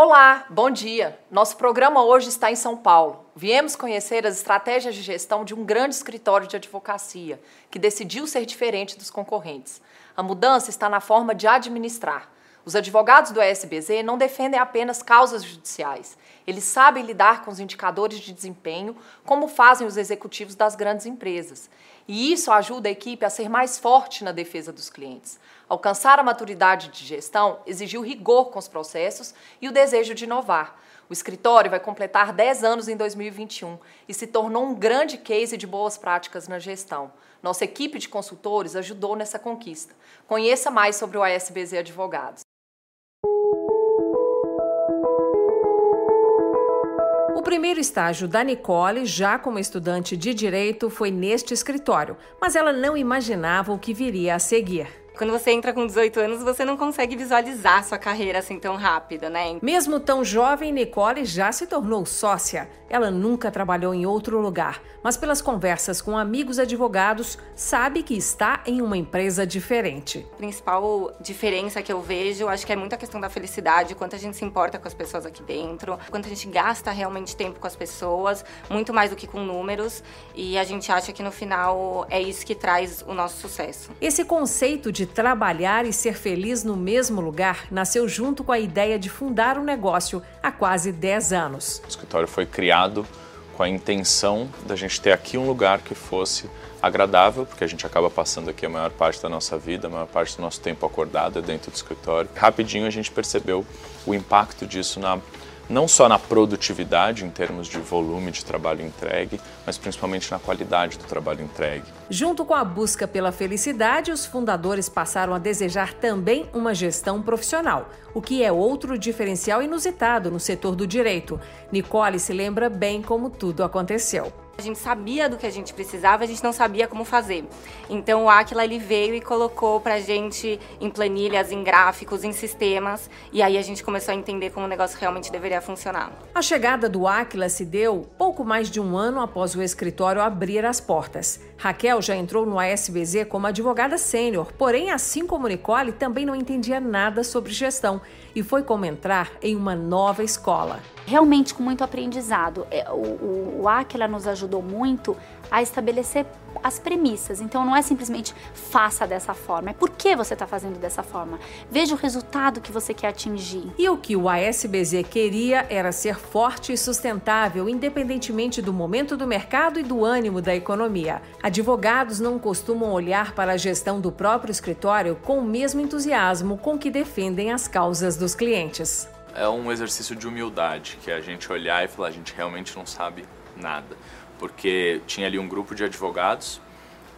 Olá, bom dia. Nosso programa hoje está em São Paulo. Viemos conhecer as estratégias de gestão de um grande escritório de advocacia que decidiu ser diferente dos concorrentes. A mudança está na forma de administrar. Os advogados do SBZ não defendem apenas causas judiciais. Eles sabem lidar com os indicadores de desempenho, como fazem os executivos das grandes empresas. E isso ajuda a equipe a ser mais forte na defesa dos clientes. Alcançar a maturidade de gestão exigiu rigor com os processos e o desejo de inovar. O escritório vai completar 10 anos em 2021 e se tornou um grande case de boas práticas na gestão. Nossa equipe de consultores ajudou nessa conquista. Conheça mais sobre o ASBZ Advogados. Primeiro estágio da Nicole, já como estudante de direito, foi neste escritório, mas ela não imaginava o que viria a seguir. Quando você entra com 18 anos, você não consegue visualizar sua carreira assim tão rápida, né? Mesmo tão jovem, Nicole já se tornou sócia. Ela nunca trabalhou em outro lugar, mas pelas conversas com amigos advogados, sabe que está em uma empresa diferente. A principal diferença que eu vejo, acho que é muito a questão da felicidade, quanto a gente se importa com as pessoas aqui dentro, quanto a gente gasta realmente tempo com as pessoas, muito mais do que com números, e a gente acha que no final é isso que traz o nosso sucesso. Esse conceito de trabalhar e ser feliz no mesmo lugar nasceu junto com a ideia de fundar um negócio há quase 10 anos. O escritório foi criado com a intenção da gente ter aqui um lugar que fosse agradável, porque a gente acaba passando aqui a maior parte da nossa vida, a maior parte do nosso tempo acordado é dentro do escritório. Rapidinho a gente percebeu o impacto disso na não só na produtividade em termos de volume de trabalho entregue, mas principalmente na qualidade do trabalho entregue. Junto com a busca pela felicidade, os fundadores passaram a desejar também uma gestão profissional, o que é outro diferencial inusitado no setor do direito. Nicole se lembra bem como tudo aconteceu. A gente sabia do que a gente precisava, a gente não sabia como fazer. Então o Aquila ele veio e colocou pra gente em planilhas, em gráficos, em sistemas, e aí a gente começou a entender como o negócio realmente deveria funcionar. A chegada do Aquila se deu pouco mais de um ano após o escritório abrir as portas. Raquel já entrou no ASBZ como advogada sênior, porém, assim como Nicole, também não entendia nada sobre gestão e foi como entrar em uma nova escola. Realmente com muito aprendizado. É, o, o, o Aquila nos ajudou muito a estabelecer as premissas. Então não é simplesmente faça dessa forma, é por que você está fazendo dessa forma. Veja o resultado que você quer atingir. E o que o ASBZ queria era ser forte e sustentável, independentemente do momento do mercado e do ânimo da economia. Advogados não costumam olhar para a gestão do próprio escritório com o mesmo entusiasmo com que defendem as causas dos clientes. É um exercício de humildade, que é a gente olhar e falar, a gente realmente não sabe nada porque tinha ali um grupo de advogados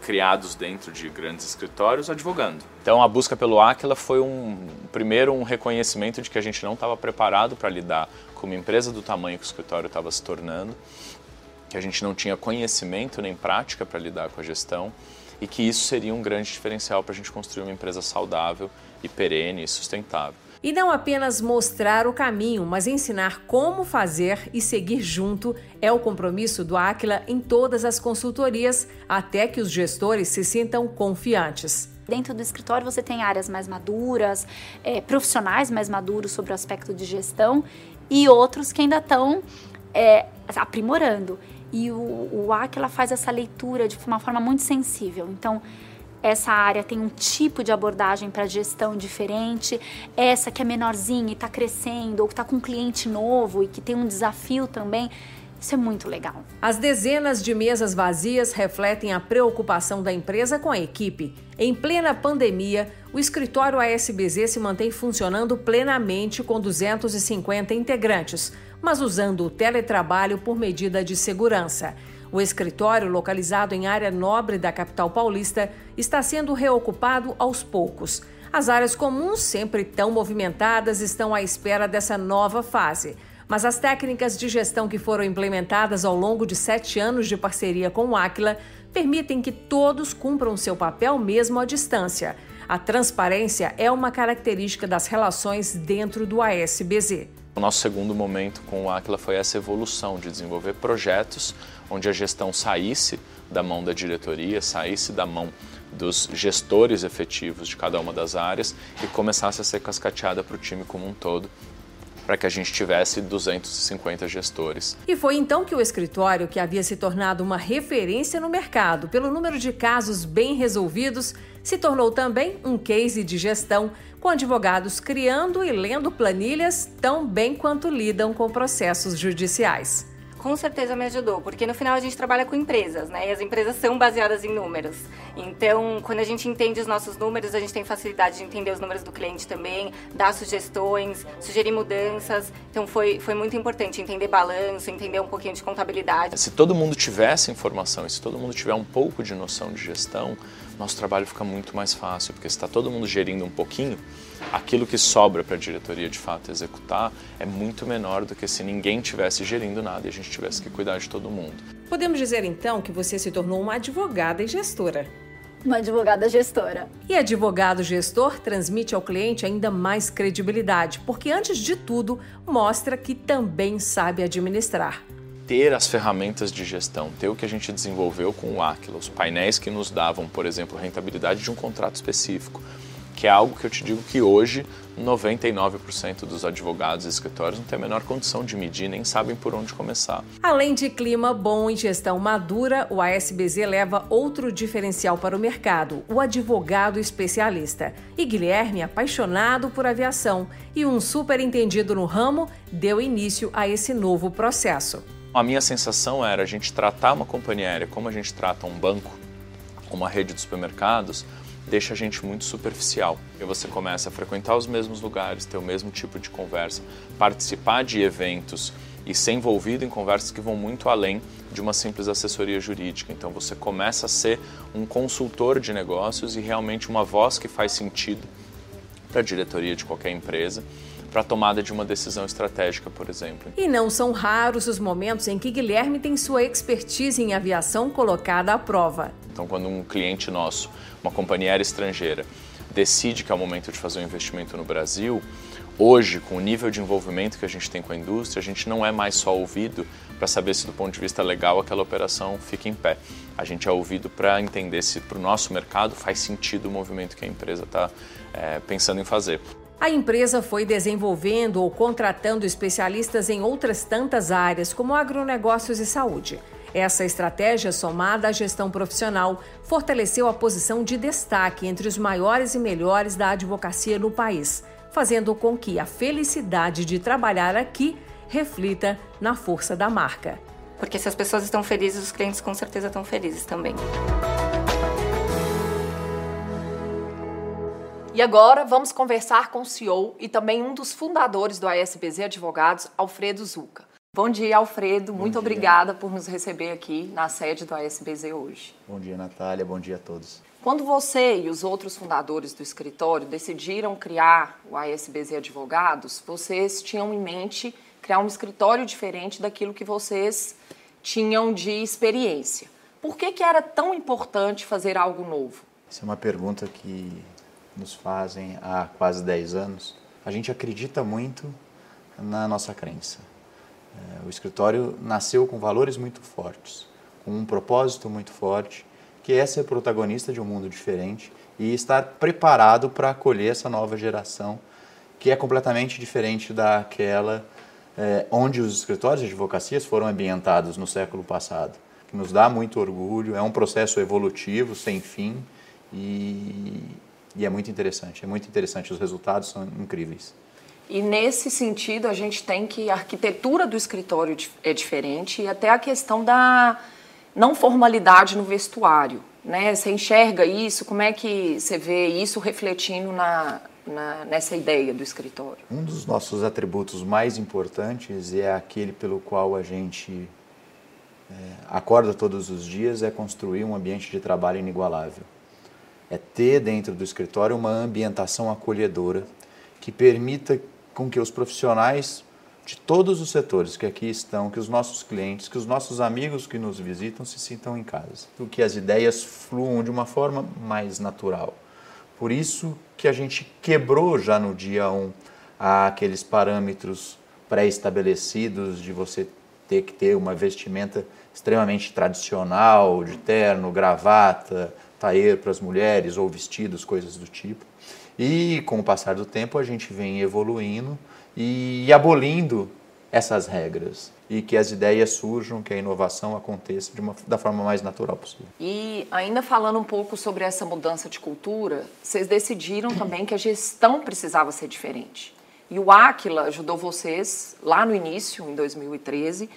criados dentro de grandes escritórios advogando. Então a busca pelo Aquila foi um primeiro um reconhecimento de que a gente não estava preparado para lidar com uma empresa do tamanho que o escritório estava se tornando, que a gente não tinha conhecimento nem prática para lidar com a gestão e que isso seria um grande diferencial para a gente construir uma empresa saudável e perene e sustentável. E não apenas mostrar o caminho, mas ensinar como fazer e seguir junto é o compromisso do Aquila em todas as consultorias, até que os gestores se sintam confiantes. Dentro do escritório você tem áreas mais maduras, é, profissionais mais maduros sobre o aspecto de gestão e outros que ainda estão é, aprimorando. E o, o Aquila faz essa leitura de uma forma muito sensível. Então, essa área tem um tipo de abordagem para gestão diferente, essa que é menorzinha e está crescendo, ou que está com um cliente novo e que tem um desafio também. Isso é muito legal. As dezenas de mesas vazias refletem a preocupação da empresa com a equipe. Em plena pandemia, o escritório ASBZ se mantém funcionando plenamente com 250 integrantes, mas usando o teletrabalho por medida de segurança. O escritório, localizado em área nobre da capital paulista, está sendo reocupado aos poucos. As áreas comuns, sempre tão movimentadas, estão à espera dessa nova fase. Mas as técnicas de gestão que foram implementadas ao longo de sete anos de parceria com o Aquila permitem que todos cumpram seu papel mesmo à distância. A transparência é uma característica das relações dentro do ASBZ. O nosso segundo momento com o Aquila foi essa evolução de desenvolver projetos onde a gestão saísse da mão da diretoria, saísse da mão dos gestores efetivos de cada uma das áreas e começasse a ser cascateada para o time como um todo, para que a gente tivesse 250 gestores. E foi então que o escritório, que havia se tornado uma referência no mercado pelo número de casos bem resolvidos, se tornou também um case de gestão, com advogados criando e lendo planilhas tão bem quanto lidam com processos judiciais com certeza me ajudou, porque no final a gente trabalha com empresas, né? E as empresas são baseadas em números. Então, quando a gente entende os nossos números, a gente tem facilidade de entender os números do cliente também, dar sugestões, sugerir mudanças. Então, foi, foi muito importante entender balanço, entender um pouquinho de contabilidade. Se todo mundo tivesse informação e se todo mundo tiver um pouco de noção de gestão, nosso trabalho fica muito mais fácil, porque se está todo mundo gerindo um pouquinho, aquilo que sobra para a diretoria de fato executar é muito menor do que se ninguém tivesse gerindo nada e a gente tivesse que cuidar de todo mundo. Podemos dizer então que você se tornou uma advogada e gestora. Uma advogada gestora. E advogado gestor transmite ao cliente ainda mais credibilidade, porque antes de tudo mostra que também sabe administrar ter as ferramentas de gestão, ter o que a gente desenvolveu com o Aquila, os painéis que nos davam, por exemplo, rentabilidade de um contrato específico, que é algo que eu te digo que hoje 99% dos advogados e escritórios não tem a menor condição de medir, nem sabem por onde começar. Além de clima bom e gestão madura, o ASBZ leva outro diferencial para o mercado, o advogado especialista. E Guilherme, apaixonado por aviação e um superentendido no ramo, deu início a esse novo processo. A minha sensação era a gente tratar uma companhia aérea como a gente trata um banco, uma rede de supermercados, deixa a gente muito superficial. E você começa a frequentar os mesmos lugares, ter o mesmo tipo de conversa, participar de eventos e ser envolvido em conversas que vão muito além de uma simples assessoria jurídica. Então você começa a ser um consultor de negócios e realmente uma voz que faz sentido para a diretoria de qualquer empresa para a tomada de uma decisão estratégica, por exemplo. E não são raros os momentos em que Guilherme tem sua expertise em aviação colocada à prova. Então, quando um cliente nosso, uma companhia aérea estrangeira, decide que é o momento de fazer um investimento no Brasil, hoje, com o nível de envolvimento que a gente tem com a indústria, a gente não é mais só ouvido para saber se, do ponto de vista legal, aquela operação fica em pé. A gente é ouvido para entender se, para o nosso mercado, faz sentido o movimento que a empresa está é, eh, pensando em fazer. A empresa foi desenvolvendo ou contratando especialistas em outras tantas áreas, como agronegócios e saúde. Essa estratégia, somada à gestão profissional, fortaleceu a posição de destaque entre os maiores e melhores da advocacia no país, fazendo com que a felicidade de trabalhar aqui reflita na força da marca. Porque se as pessoas estão felizes, os clientes com certeza estão felizes também. E agora vamos conversar com o CEO e também um dos fundadores do ASBZ Advogados, Alfredo Zuca. Bom dia, Alfredo. Bom Muito dia. obrigada por nos receber aqui na sede do ASBZ hoje. Bom dia, Natália. Bom dia a todos. Quando você e os outros fundadores do escritório decidiram criar o ASBZ Advogados, vocês tinham em mente criar um escritório diferente daquilo que vocês tinham de experiência. Por que, que era tão importante fazer algo novo? Essa é uma pergunta que nos fazem há quase 10 anos, a gente acredita muito na nossa crença. É, o escritório nasceu com valores muito fortes, com um propósito muito forte, que é ser protagonista de um mundo diferente e estar preparado para acolher essa nova geração, que é completamente diferente daquela é, onde os escritórios de advocacias foram ambientados no século passado, que nos dá muito orgulho, é um processo evolutivo sem fim e, e é muito interessante, é muito interessante, os resultados são incríveis. E nesse sentido, a gente tem que a arquitetura do escritório é diferente e até a questão da não formalidade no vestuário. Né? Você enxerga isso? Como é que você vê isso refletindo na, na, nessa ideia do escritório? Um dos nossos atributos mais importantes é aquele pelo qual a gente é, acorda todos os dias, é construir um ambiente de trabalho inigualável é ter dentro do escritório uma ambientação acolhedora que permita com que os profissionais de todos os setores que aqui estão, que os nossos clientes, que os nossos amigos que nos visitam se sintam em casa, que as ideias fluam de uma forma mais natural. Por isso que a gente quebrou já no dia 1 aqueles parâmetros pré-estabelecidos de você ter que ter uma vestimenta extremamente tradicional, de terno, gravata, taer para as mulheres ou vestidos, coisas do tipo. E com o passar do tempo a gente vem evoluindo e abolindo essas regras e que as ideias surjam, que a inovação aconteça uma, da forma mais natural possível. E ainda falando um pouco sobre essa mudança de cultura, vocês decidiram também que a gestão precisava ser diferente. E o Aquila ajudou vocês lá no início, em 2013,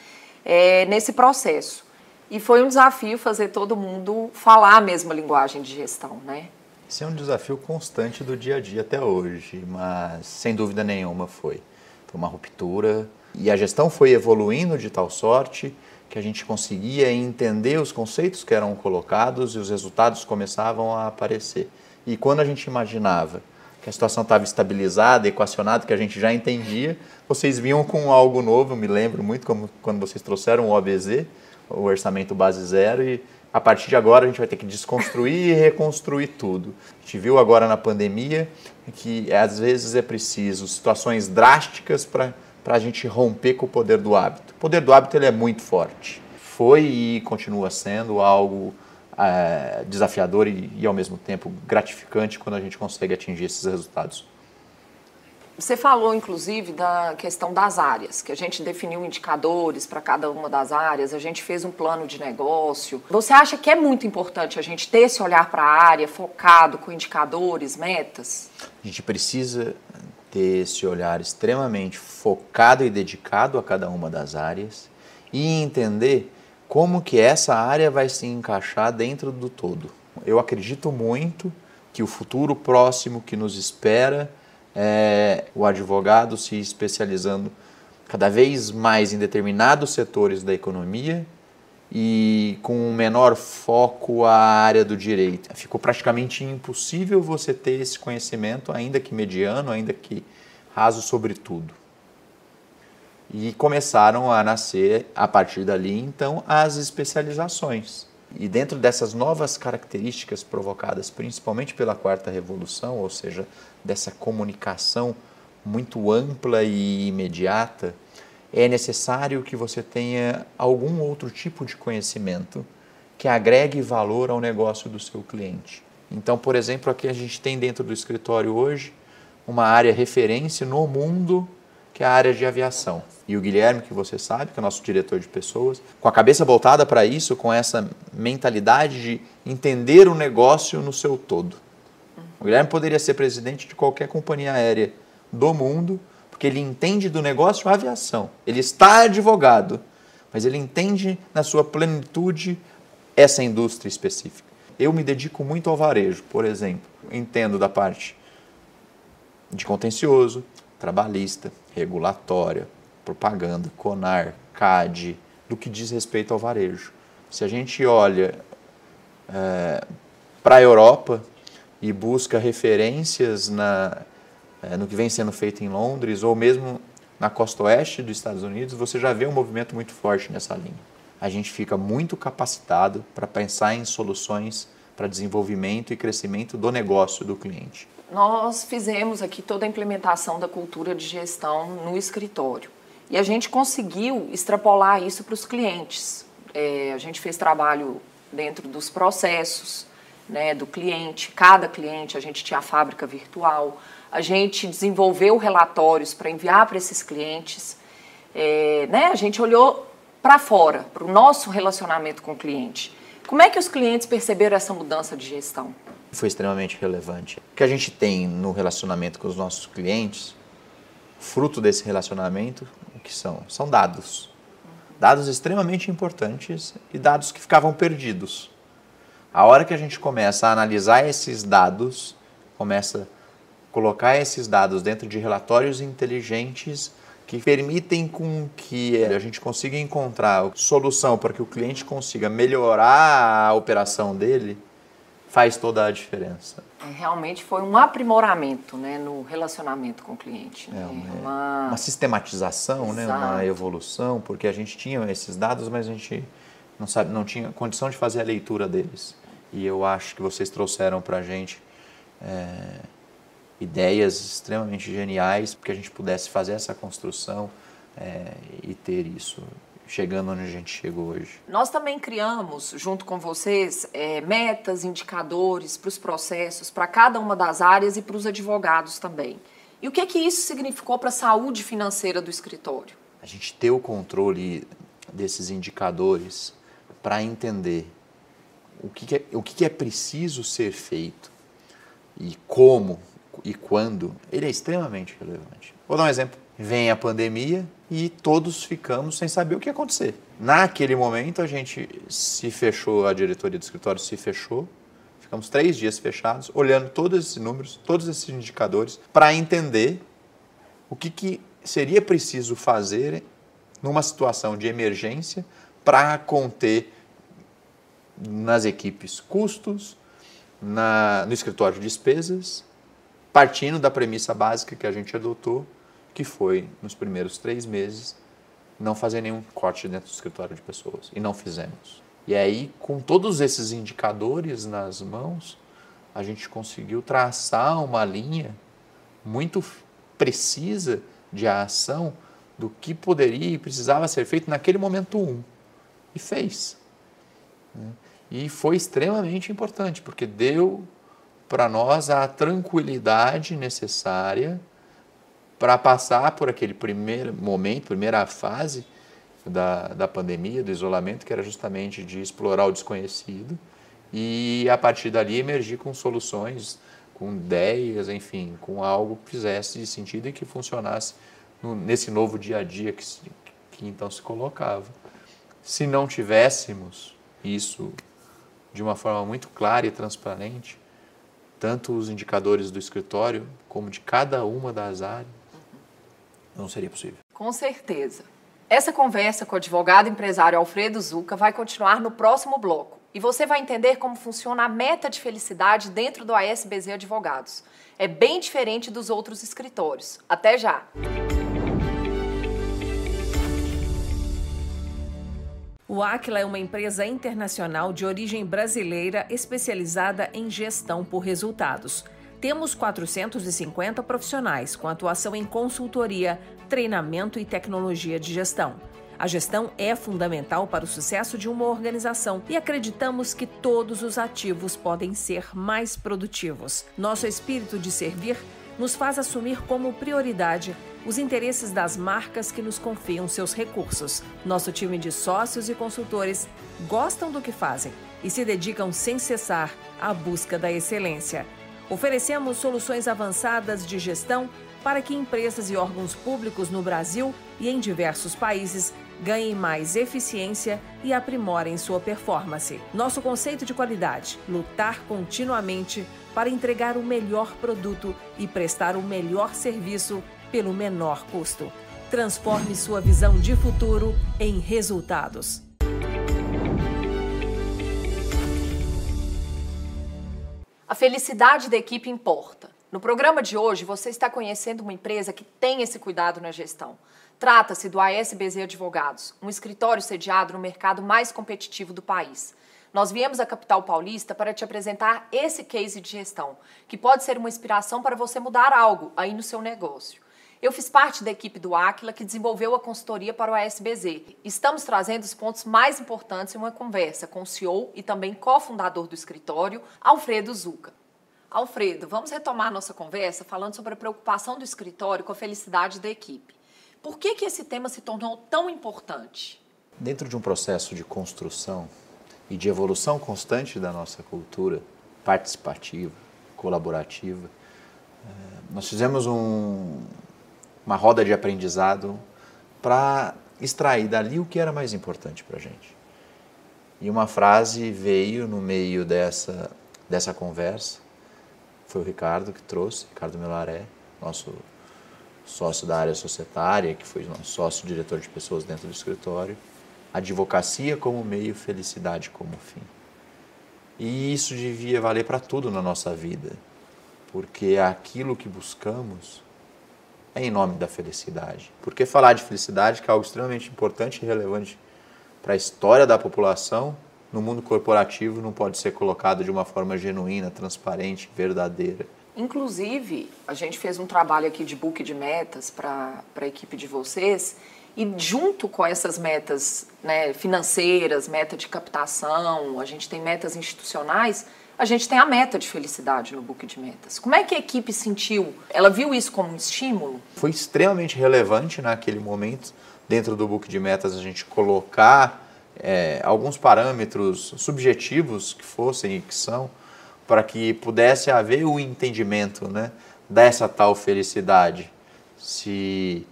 é, nesse processo. E foi um desafio fazer todo mundo falar a mesma linguagem de gestão, né? Esse é um desafio constante do dia a dia até hoje, mas sem dúvida nenhuma foi. Foi uma ruptura e a gestão foi evoluindo de tal sorte que a gente conseguia entender os conceitos que eram colocados e os resultados começavam a aparecer. E quando a gente imaginava que a situação estava estabilizada, equacionada, que a gente já entendia, vocês vinham com algo novo. Eu me lembro muito como quando vocês trouxeram o OBZ, o orçamento base zero, e a partir de agora a gente vai ter que desconstruir e reconstruir tudo. A gente viu agora na pandemia que às vezes é preciso situações drásticas para a gente romper com o poder do hábito. O poder do hábito ele é muito forte. Foi e continua sendo algo é, desafiador e, e ao mesmo tempo gratificante quando a gente consegue atingir esses resultados. Você falou, inclusive, da questão das áreas, que a gente definiu indicadores para cada uma das áreas, a gente fez um plano de negócio. Você acha que é muito importante a gente ter esse olhar para a área focado com indicadores, metas? A gente precisa ter esse olhar extremamente focado e dedicado a cada uma das áreas e entender como que essa área vai se encaixar dentro do todo. Eu acredito muito que o futuro próximo que nos espera é, o advogado se especializando cada vez mais em determinados setores da economia e com um menor foco à área do direito. Ficou praticamente impossível você ter esse conhecimento, ainda que mediano, ainda que raso sobre tudo. E começaram a nascer, a partir dali, então, as especializações. E dentro dessas novas características provocadas principalmente pela quarta revolução, ou seja, dessa comunicação muito ampla e imediata, é necessário que você tenha algum outro tipo de conhecimento que agregue valor ao negócio do seu cliente. Então, por exemplo, aqui a gente tem dentro do escritório hoje uma área referência no mundo que é a área de aviação. E o Guilherme, que você sabe, que é o nosso diretor de pessoas, com a cabeça voltada para isso, com essa mentalidade de entender o negócio no seu todo. O Guilherme poderia ser presidente de qualquer companhia aérea do mundo, porque ele entende do negócio a aviação. Ele está advogado, mas ele entende na sua plenitude essa indústria específica. Eu me dedico muito ao varejo, por exemplo. Entendo da parte de contencioso, trabalhista, regulatória, propaganda, CONAR, CAD, do que diz respeito ao varejo. Se a gente olha é, para a Europa e busca referências na, é, no que vem sendo feito em Londres ou mesmo na costa oeste dos Estados Unidos, você já vê um movimento muito forte nessa linha. A gente fica muito capacitado para pensar em soluções para desenvolvimento e crescimento do negócio do cliente nós fizemos aqui toda a implementação da cultura de gestão no escritório. E a gente conseguiu extrapolar isso para os clientes. É, a gente fez trabalho dentro dos processos né, do cliente, cada cliente, a gente tinha a fábrica virtual, a gente desenvolveu relatórios para enviar para esses clientes. É, né, a gente olhou para fora, para o nosso relacionamento com o cliente. Como é que os clientes perceberam essa mudança de gestão? Foi extremamente relevante. O que a gente tem no relacionamento com os nossos clientes, fruto desse relacionamento, o que são? São dados. Dados extremamente importantes e dados que ficavam perdidos. A hora que a gente começa a analisar esses dados, começa a colocar esses dados dentro de relatórios inteligentes que permitem com que a gente consiga encontrar solução para que o cliente consiga melhorar a operação dele, faz toda a diferença. É, realmente foi um aprimoramento né, no relacionamento com o cliente. Né? É uma, uma, sistematização, né, uma evolução, porque a gente tinha esses dados, mas a gente não, sabe, não tinha condição de fazer a leitura deles. E eu acho que vocês trouxeram para a gente é, ideias extremamente geniais para que a gente pudesse fazer essa construção é, e ter isso. Chegando onde a gente chegou hoje. Nós também criamos, junto com vocês, é, metas, indicadores para os processos, para cada uma das áreas e para os advogados também. E o que, que isso significou para a saúde financeira do escritório? A gente ter o controle desses indicadores para entender o, que, que, é, o que, que é preciso ser feito e como e quando, ele é extremamente relevante. Vou dar um exemplo. Vem a pandemia e todos ficamos sem saber o que ia acontecer. Naquele momento, a gente se fechou, a diretoria do escritório se fechou, ficamos três dias fechados, olhando todos esses números, todos esses indicadores, para entender o que, que seria preciso fazer numa situação de emergência para conter nas equipes custos, na, no escritório de despesas, partindo da premissa básica que a gente adotou, que foi, nos primeiros três meses, não fazer nenhum corte dentro do escritório de pessoas. E não fizemos. E aí, com todos esses indicadores nas mãos, a gente conseguiu traçar uma linha muito precisa de ação do que poderia e precisava ser feito naquele momento um. E fez. Né? E foi extremamente importante, porque deu para nós a tranquilidade necessária para passar por aquele primeiro momento, primeira fase da, da pandemia, do isolamento, que era justamente de explorar o desconhecido e a partir dali emergir com soluções, com ideias, enfim, com algo que fizesse sentido e que funcionasse no, nesse novo dia a dia que, que então se colocava. Se não tivéssemos isso de uma forma muito clara e transparente, tanto os indicadores do escritório como de cada uma das áreas, não seria possível. Com certeza. Essa conversa com o advogado empresário Alfredo Zuca vai continuar no próximo bloco e você vai entender como funciona a meta de felicidade dentro do ASBZ Advogados. É bem diferente dos outros escritórios. Até já! O Aquila é uma empresa internacional de origem brasileira especializada em gestão por resultados. Temos 450 profissionais com atuação em consultoria, treinamento e tecnologia de gestão. A gestão é fundamental para o sucesso de uma organização e acreditamos que todos os ativos podem ser mais produtivos. Nosso espírito de servir nos faz assumir como prioridade os interesses das marcas que nos confiam seus recursos. Nosso time de sócios e consultores gostam do que fazem e se dedicam sem cessar à busca da excelência. Oferecemos soluções avançadas de gestão para que empresas e órgãos públicos no Brasil e em diversos países ganhem mais eficiência e aprimorem sua performance. Nosso conceito de qualidade: lutar continuamente para entregar o melhor produto e prestar o melhor serviço pelo menor custo. Transforme sua visão de futuro em resultados. A felicidade da equipe importa. No programa de hoje, você está conhecendo uma empresa que tem esse cuidado na gestão. Trata-se do ASBZ Advogados, um escritório sediado no mercado mais competitivo do país. Nós viemos à capital paulista para te apresentar esse case de gestão, que pode ser uma inspiração para você mudar algo aí no seu negócio. Eu fiz parte da equipe do Aquila que desenvolveu a consultoria para o ASBZ. Estamos trazendo os pontos mais importantes em uma conversa com o CEO e também cofundador do escritório, Alfredo Zuca. Alfredo, vamos retomar nossa conversa falando sobre a preocupação do escritório com a felicidade da equipe. Por que, que esse tema se tornou tão importante? Dentro de um processo de construção e de evolução constante da nossa cultura participativa, colaborativa, eh, nós fizemos um, uma roda de aprendizado para extrair dali o que era mais importante para a gente. E uma frase veio no meio dessa, dessa conversa, foi o Ricardo que trouxe, Ricardo Melaré, nosso sócio da área societária, que foi nosso sócio diretor de pessoas dentro do escritório. Advocacia como meio, felicidade como fim. E isso devia valer para tudo na nossa vida, porque aquilo que buscamos é em nome da felicidade. Porque falar de felicidade, que é algo extremamente importante e relevante para a história da população, no mundo corporativo não pode ser colocado de uma forma genuína, transparente, verdadeira. Inclusive, a gente fez um trabalho aqui de book de metas para a equipe de vocês e junto com essas metas né, financeiras, meta de captação, a gente tem metas institucionais, a gente tem a meta de felicidade no book de metas. Como é que a equipe sentiu? Ela viu isso como um estímulo? Foi extremamente relevante naquele momento, dentro do book de metas, a gente colocar é, alguns parâmetros subjetivos que fossem e que são, para que pudesse haver o entendimento né, dessa tal felicidade. Se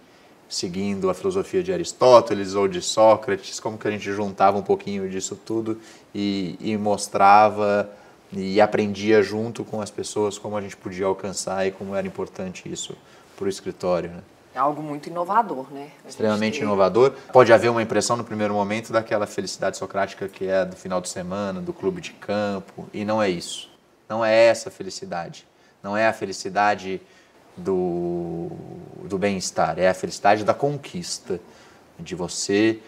seguindo a filosofia de Aristóteles ou de Sócrates, como que a gente juntava um pouquinho disso tudo e, e mostrava e aprendia junto com as pessoas como a gente podia alcançar e como era importante isso para o escritório. Né? É algo muito inovador, né? Extremamente tem... inovador. Pode haver uma impressão no primeiro momento daquela felicidade socrática que é do final de semana, do clube de campo, e não é isso. Não é essa felicidade. Não é a felicidade do, do bem-estar, é a felicidade da conquista, de você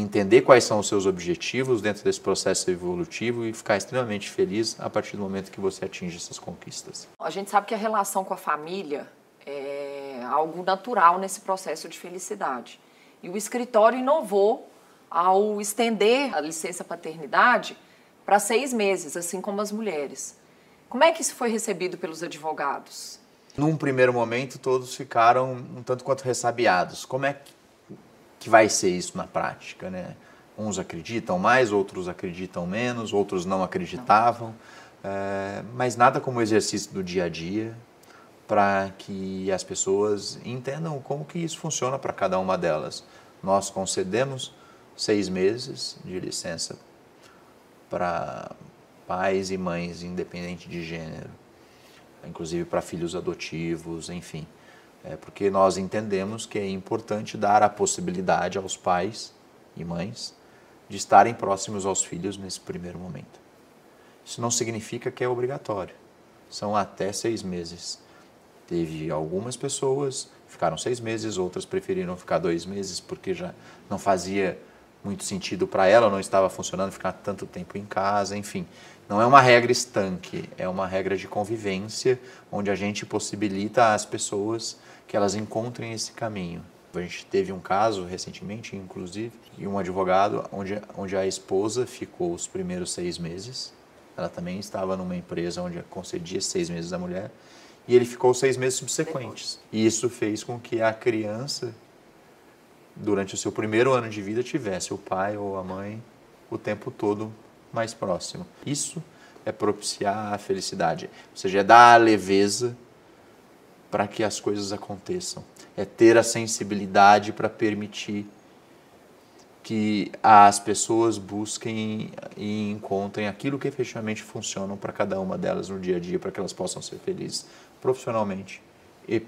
entender quais são os seus objetivos dentro desse processo evolutivo e ficar extremamente feliz a partir do momento que você atinge essas conquistas. A gente sabe que a relação com a família é algo natural nesse processo de felicidade. E o escritório inovou ao estender a licença paternidade para seis meses, assim como as mulheres. Como é que isso foi recebido pelos advogados? Num primeiro momento, todos ficaram um tanto quanto ressabiados. Como é que vai ser isso na prática, né? Uns acreditam mais, outros acreditam menos, outros não acreditavam. É, mas nada como o exercício do dia a dia para que as pessoas entendam como que isso funciona para cada uma delas. Nós concedemos seis meses de licença para pais e mães, independente de gênero inclusive para filhos adotivos, enfim. É porque nós entendemos que é importante dar a possibilidade aos pais e mães de estarem próximos aos filhos nesse primeiro momento. Isso não significa que é obrigatório. São até seis meses. Teve algumas pessoas ficaram seis meses, outras preferiram ficar dois meses porque já não fazia muito sentido para ela, não estava funcionando ficar tanto tempo em casa, enfim. Não é uma regra estanque, é uma regra de convivência, onde a gente possibilita às pessoas que elas encontrem esse caminho. A gente teve um caso recentemente, inclusive, de um advogado onde, onde a esposa ficou os primeiros seis meses. Ela também estava numa empresa onde concedia seis meses à mulher. E ele ficou seis meses subsequentes. E isso fez com que a criança, durante o seu primeiro ano de vida, tivesse o pai ou a mãe o tempo todo mais próximo. Isso é propiciar a felicidade, ou seja, é dar a leveza para que as coisas aconteçam, é ter a sensibilidade para permitir que as pessoas busquem e encontrem aquilo que efetivamente funciona para cada uma delas no dia a dia, para que elas possam ser felizes profissionalmente e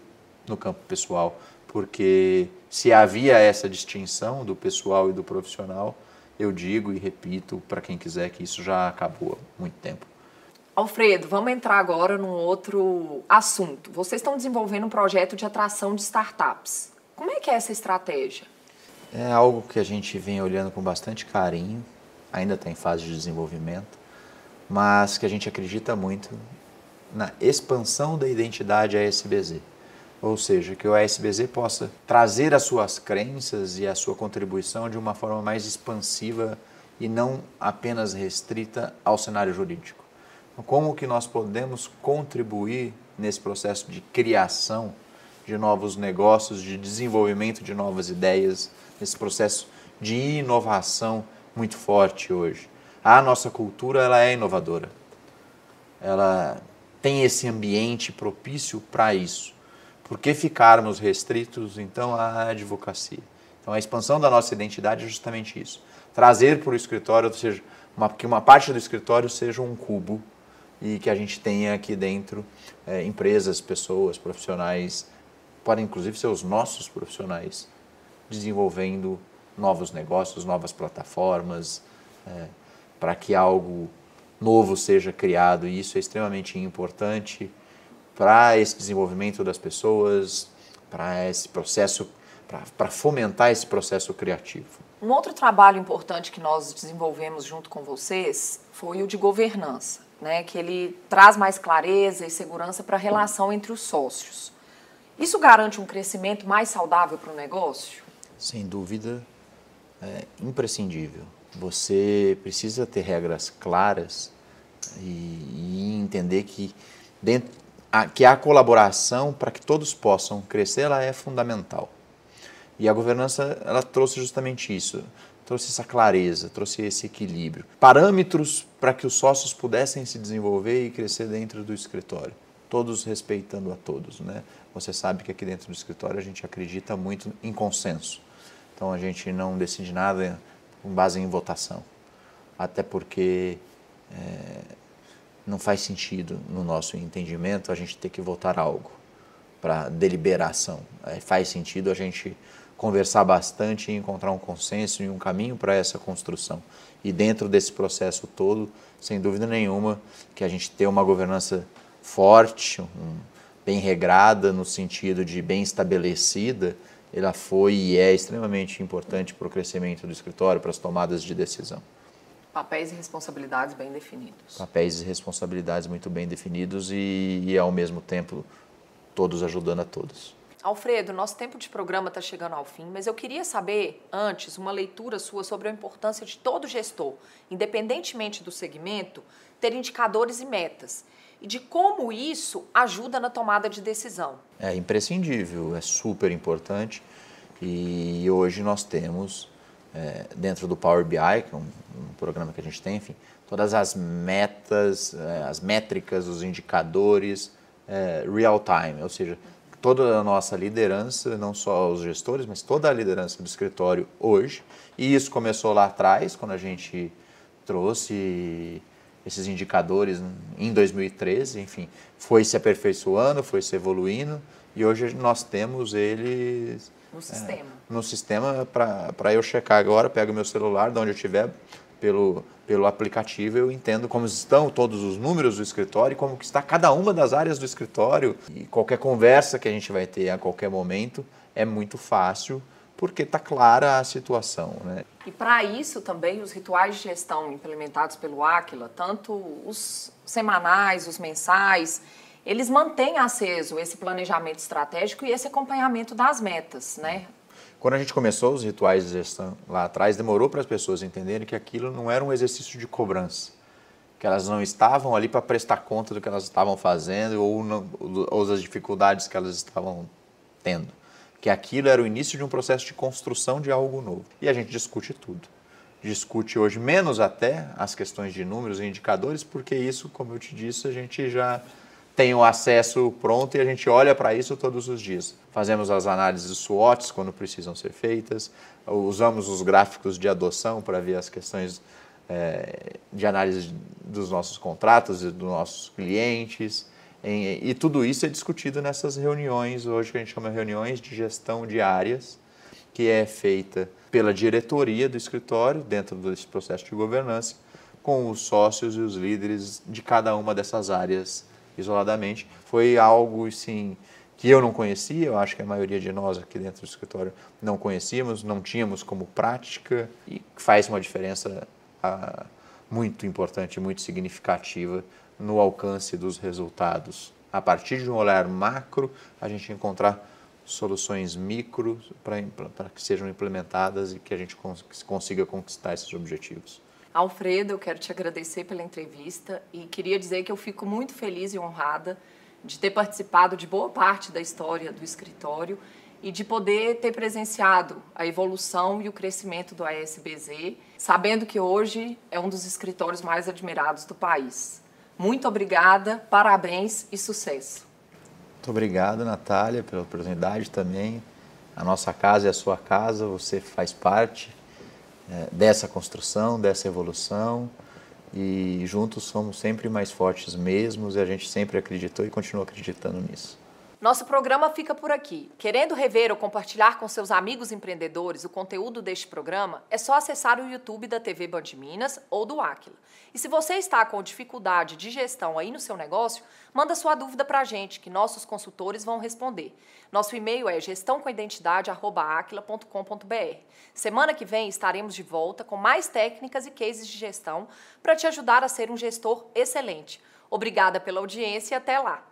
no campo pessoal, porque se havia essa distinção do pessoal e do profissional, eu digo e repito para quem quiser que isso já acabou há muito tempo. Alfredo, vamos entrar agora num outro assunto. Vocês estão desenvolvendo um projeto de atração de startups. Como é que é essa estratégia? É algo que a gente vem olhando com bastante carinho, ainda está em fase de desenvolvimento, mas que a gente acredita muito na expansão da identidade ASBZ ou seja, que o ASBZ possa trazer as suas crenças e a sua contribuição de uma forma mais expansiva e não apenas restrita ao cenário jurídico. Como que nós podemos contribuir nesse processo de criação de novos negócios, de desenvolvimento de novas ideias, nesse processo de inovação muito forte hoje? A nossa cultura ela é inovadora. Ela tem esse ambiente propício para isso. Por que ficarmos restritos, então, à advocacia? Então, a expansão da nossa identidade é justamente isso. Trazer para o escritório, ou seja, uma, que uma parte do escritório seja um cubo e que a gente tenha aqui dentro é, empresas, pessoas, profissionais, podem inclusive ser os nossos profissionais, desenvolvendo novos negócios, novas plataformas, é, para que algo novo seja criado. E isso é extremamente importante para esse desenvolvimento das pessoas, para esse processo, para fomentar esse processo criativo. Um outro trabalho importante que nós desenvolvemos junto com vocês foi o de governança. Né, que ele traz mais clareza e segurança para a relação entre os sócios. Isso garante um crescimento mais saudável para o negócio? Sem dúvida, é imprescindível. Você precisa ter regras claras e, e entender que, dentro, a, que a colaboração para que todos possam crescer ela é fundamental. E a governança ela trouxe justamente isso, trouxe essa clareza, trouxe esse equilíbrio, parâmetros para que os sócios pudessem se desenvolver e crescer dentro do escritório, todos respeitando a todos, né? Você sabe que aqui dentro do escritório a gente acredita muito em consenso. Então a gente não decide nada com base em votação. Até porque é, não faz sentido, no nosso entendimento, a gente ter que votar algo para deliberação. É, faz sentido a gente conversar bastante e encontrar um consenso e um caminho para essa construção. E dentro desse processo todo, sem dúvida nenhuma, que a gente ter uma governança forte, um, bem regrada, no sentido de bem estabelecida, ela foi e é extremamente importante para o crescimento do escritório, para as tomadas de decisão. Papéis e responsabilidades bem definidos. Papéis e responsabilidades muito bem definidos e, e ao mesmo tempo, todos ajudando a todos. Alfredo, nosso tempo de programa está chegando ao fim, mas eu queria saber, antes, uma leitura sua sobre a importância de todo gestor, independentemente do segmento, ter indicadores e metas e de como isso ajuda na tomada de decisão. É imprescindível, é super importante e hoje nós temos é, dentro do Power BI, que é um, um, programa que a gente tem, enfim, todas as metas, é, as métricas, os indicadores é, real time, ou seja, toda a nossa liderança, não só os gestores, mas toda a liderança do escritório hoje. E isso começou lá atrás, quando a gente trouxe esses indicadores em 2013, enfim, foi se aperfeiçoando, foi se evoluindo e hoje nós temos eles no sistema. É, no sistema para eu checar agora, pego meu celular, de onde eu estiver, pelo, pelo aplicativo, eu entendo como estão todos os números do escritório, como está cada uma das áreas do escritório e qualquer conversa que a gente vai ter a qualquer momento é muito fácil porque está clara a situação. Né? E para isso também os rituais de gestão implementados pelo Aquila, tanto os semanais, os mensais, eles mantêm aceso esse planejamento estratégico e esse acompanhamento das metas, né? Quando a gente começou os rituais de gestão lá atrás, demorou para as pessoas entenderem que aquilo não era um exercício de cobrança, que elas não estavam ali para prestar conta do que elas estavam fazendo ou, não, ou das dificuldades que elas estavam tendo que aquilo era o início de um processo de construção de algo novo. E a gente discute tudo. Discute hoje menos até as questões de números e indicadores, porque isso, como eu te disse, a gente já tem o acesso pronto e a gente olha para isso todos os dias. Fazemos as análises SWOTs quando precisam ser feitas, usamos os gráficos de adoção para ver as questões é, de análise dos nossos contratos e dos nossos clientes. Em, e tudo isso é discutido nessas reuniões, hoje que a gente chama de reuniões de gestão de áreas, que é feita pela diretoria do escritório, dentro desse processo de governança, com os sócios e os líderes de cada uma dessas áreas isoladamente. Foi algo, sim, que eu não conhecia, eu acho que a maioria de nós aqui dentro do escritório não conhecíamos, não tínhamos como prática e faz uma diferença ah, muito importante, muito significativa no alcance dos resultados. A partir de um olhar macro, a gente encontrar soluções micro para que sejam implementadas e que a gente consiga conquistar esses objetivos. Alfredo, eu quero te agradecer pela entrevista e queria dizer que eu fico muito feliz e honrada de ter participado de boa parte da história do escritório e de poder ter presenciado a evolução e o crescimento do ASBZ, sabendo que hoje é um dos escritórios mais admirados do país. Muito obrigada, parabéns e sucesso. Muito obrigado, Natália, pela oportunidade também. A nossa casa é a sua casa, você faz parte dessa construção, dessa evolução e juntos somos sempre mais fortes mesmos e a gente sempre acreditou e continua acreditando nisso. Nosso programa fica por aqui. Querendo rever ou compartilhar com seus amigos empreendedores o conteúdo deste programa, é só acessar o YouTube da TV Band Minas ou do Aquila. E se você está com dificuldade de gestão aí no seu negócio, manda sua dúvida para a gente, que nossos consultores vão responder. Nosso e-mail é gestãocoidentidade.aquila.com.br. Semana que vem estaremos de volta com mais técnicas e cases de gestão para te ajudar a ser um gestor excelente. Obrigada pela audiência e até lá!